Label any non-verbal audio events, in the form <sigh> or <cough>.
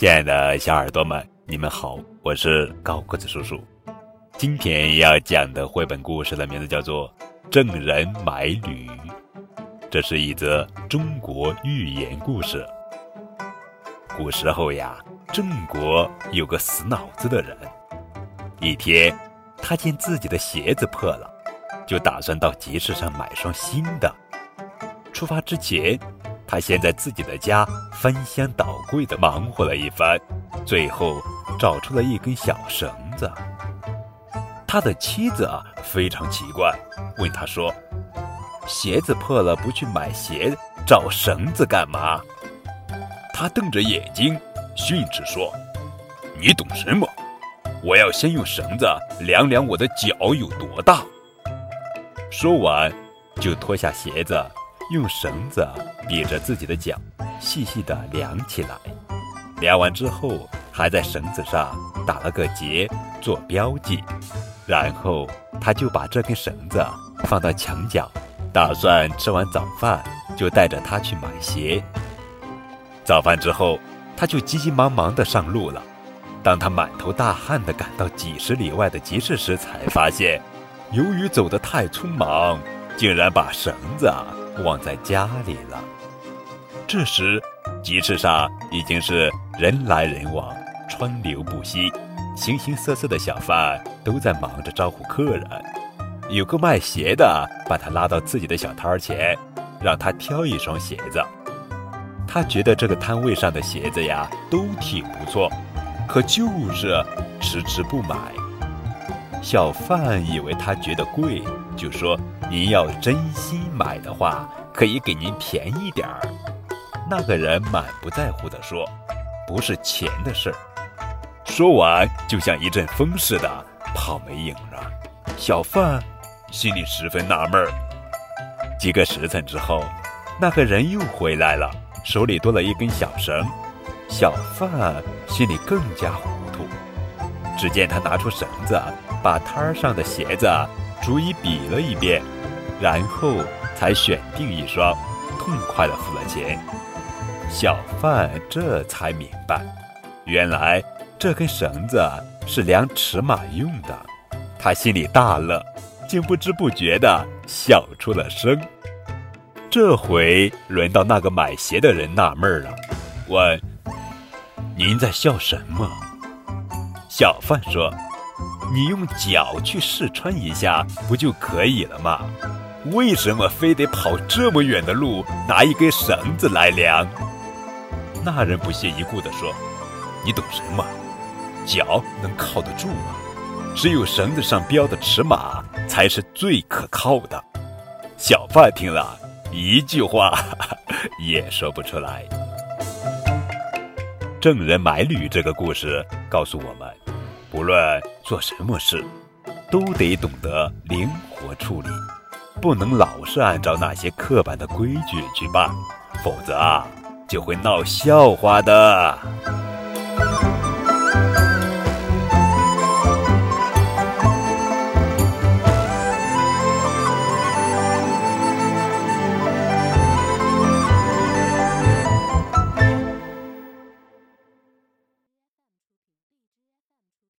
亲爱的小耳朵们，你们好，我是高个子叔叔。今天要讲的绘本故事的名字叫做《郑人买履》，这是一则中国寓言故事。古时候呀，郑国有个死脑子的人。一天，他见自己的鞋子破了，就打算到集市上买双新的。出发之前，他先在自己的家翻箱倒柜的忙活了一番，最后找出了一根小绳子。他的妻子啊非常奇怪，问他说：“鞋子破了不去买鞋，找绳子干嘛？”他瞪着眼睛训斥说：“你懂什么？”我要先用绳子量量我的脚有多大。说完，就脱下鞋子，用绳子比着自己的脚，细细地量起来。量完之后，还在绳子上打了个结做标记。然后，他就把这根绳子放到墙角，打算吃完早饭就带着他去买鞋。早饭之后，他就急急忙忙地上路了。当他满头大汗地赶到几十里外的集市时，才发现，由于走得太匆忙，竟然把绳子忘在家里了。这时，集市上已经是人来人往，川流不息，形形色色的小贩都在忙着招呼客人。有个卖鞋的把他拉到自己的小摊前，让他挑一双鞋子。他觉得这个摊位上的鞋子呀，都挺不错。可就是迟迟不买，小贩以为他觉得贵，就说：“您要真心买的话，可以给您便宜点儿。”那个人满不在乎地说：“不是钱的事儿。”说完，就像一阵风似的跑没影了。小贩心里十分纳闷儿。几个时辰之后，那个人又回来了，手里多了一根小绳。小贩心里更加糊涂。只见他拿出绳子，把摊儿上的鞋子逐一比了一遍，然后才选定一双，痛快的付了钱。小贩这才明白，原来这根绳子是量尺码用的。他心里大乐，竟不知不觉地笑出了声。这回轮到那个买鞋的人纳闷了，问。您在笑什么？小贩说：“你用脚去试穿一下，不就可以了吗？为什么非得跑这么远的路，拿一根绳子来量？”那人不屑一顾地说：“你懂什么？脚能靠得住吗？只有绳子上标的尺码才是最可靠的。”小贩听了一句话 <laughs> 也说不出来。郑人买履这个故事告诉我们，不论做什么事，都得懂得灵活处理，不能老是按照那些刻板的规矩去办，否则啊，就会闹笑话的。